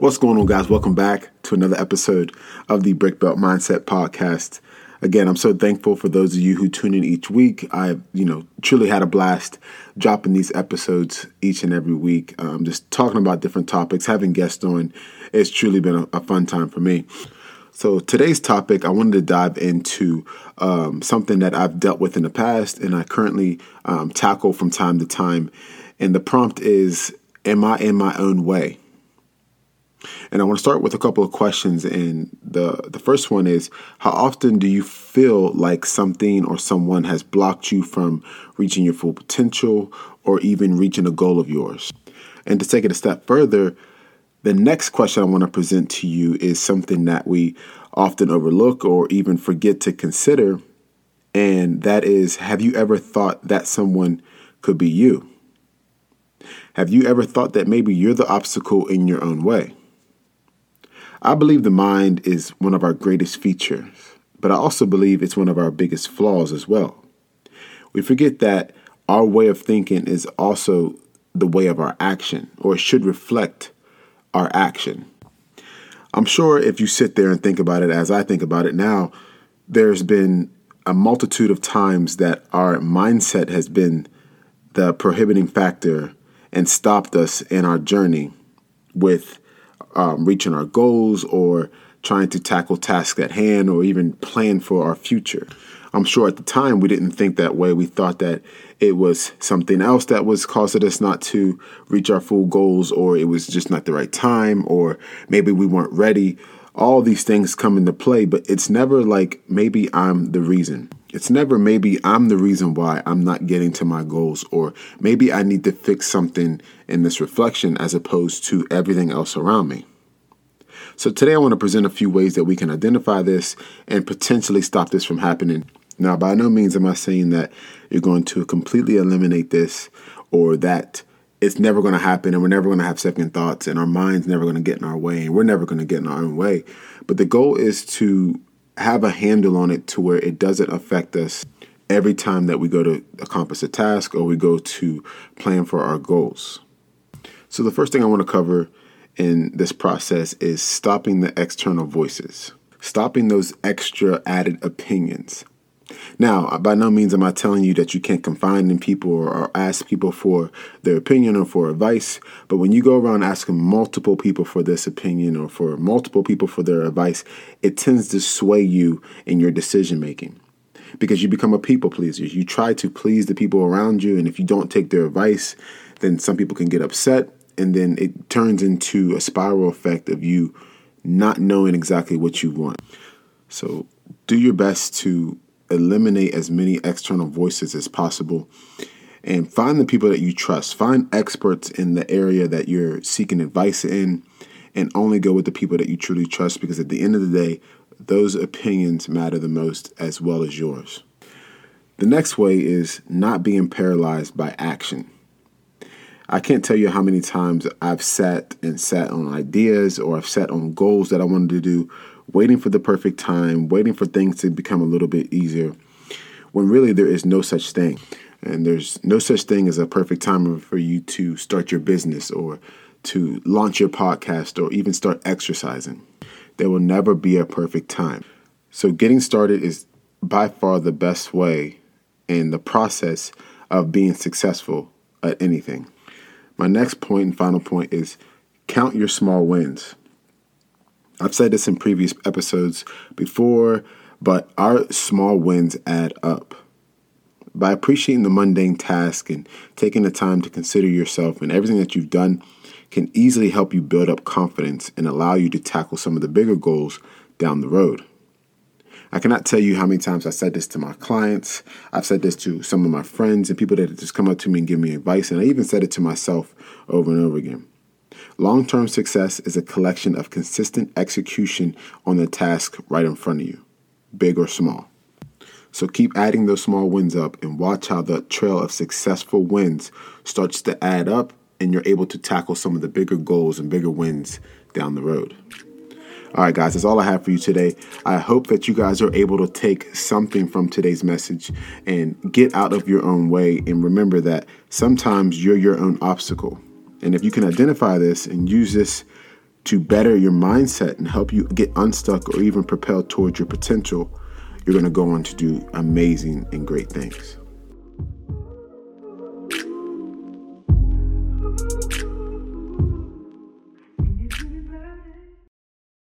What's going on, guys? Welcome back to another episode of the Brick Belt Mindset Podcast. Again, I'm so thankful for those of you who tune in each week. I've, you know, truly had a blast dropping these episodes each and every week. Um, just talking about different topics, having guests on. It's truly been a, a fun time for me. So today's topic, I wanted to dive into um, something that I've dealt with in the past, and I currently um, tackle from time to time. And the prompt is, "Am I in my own way?" And I want to start with a couple of questions. And the, the first one is How often do you feel like something or someone has blocked you from reaching your full potential or even reaching a goal of yours? And to take it a step further, the next question I want to present to you is something that we often overlook or even forget to consider. And that is Have you ever thought that someone could be you? Have you ever thought that maybe you're the obstacle in your own way? I believe the mind is one of our greatest features, but I also believe it's one of our biggest flaws as well. We forget that our way of thinking is also the way of our action, or should reflect our action. I'm sure if you sit there and think about it as I think about it now, there's been a multitude of times that our mindset has been the prohibiting factor and stopped us in our journey with um, reaching our goals or trying to tackle tasks at hand or even plan for our future. I'm sure at the time we didn't think that way. We thought that it was something else that was causing us not to reach our full goals, or it was just not the right time, or maybe we weren't ready. All these things come into play, but it's never like maybe I'm the reason. It's never maybe I'm the reason why I'm not getting to my goals, or maybe I need to fix something in this reflection as opposed to everything else around me. So, today I want to present a few ways that we can identify this and potentially stop this from happening. Now, by no means am I saying that you're going to completely eliminate this or that it's never going to happen and we're never going to have second thoughts and our mind's never going to get in our way and we're never going to get in our own way. But the goal is to have a handle on it to where it doesn't affect us every time that we go to accomplish a task or we go to plan for our goals. So, the first thing I want to cover in this process is stopping the external voices, stopping those extra added opinions. Now, by no means am I telling you that you can't confide in people or, or, ask people for their opinion or for advice, but when you go around asking multiple people for this opinion or for multiple people for their advice, it tends to sway you in your decision making because you become a people pleaser. You try to please the people around you, and if you don't take their advice, then some people can get upset, and then it turns into a spiral effect of you not knowing exactly what you want. So, do your best to eliminate as many external voices as possible and find the people that you trust. Find experts in the area that you're seeking advice in and only go with the people that you truly trust because at the end of the day, those opinions matter the most as well as yours. The next way is not being paralyzed by action. I can't tell you how many times I've sat and sat on ideas or I've sat on goals that I wanted to do waiting for the perfect time, waiting for things to become a little bit easier, when really there is no such thing. And there's no such thing as a perfect time for you to start your business or to launch your podcast or even start exercising. There will never be a perfect time. So, getting started is by far the best way in the process of being successful at anything. My next point and final point is count your small wins. I've said this in previous episodes before, but our small wins add up. By appreciating the mundane task and taking the time to consider yourself and everything that you've done can easily help you build up confidence and allow you to tackle some of the bigger goals down the road. I cannot tell you how many times I said this to my clients. I've said this to some of my friends and people that just come up to me and give me advice. And I even said it to myself over and over again. Long term success is a collection of consistent execution on the task right in front of you, big or small. So keep adding those small wins up and watch how the trail of successful wins starts to add up and you're able to tackle some of the bigger goals and bigger wins down the road. All right, guys, that's all I have for you today. I hope that you guys are able to take something from today's message and get out of your own way. And remember that sometimes you're your own obstacle. And if you can identify this and use this to better your mindset and help you get unstuck or even propel towards your potential, you're going to go on to do amazing and great things.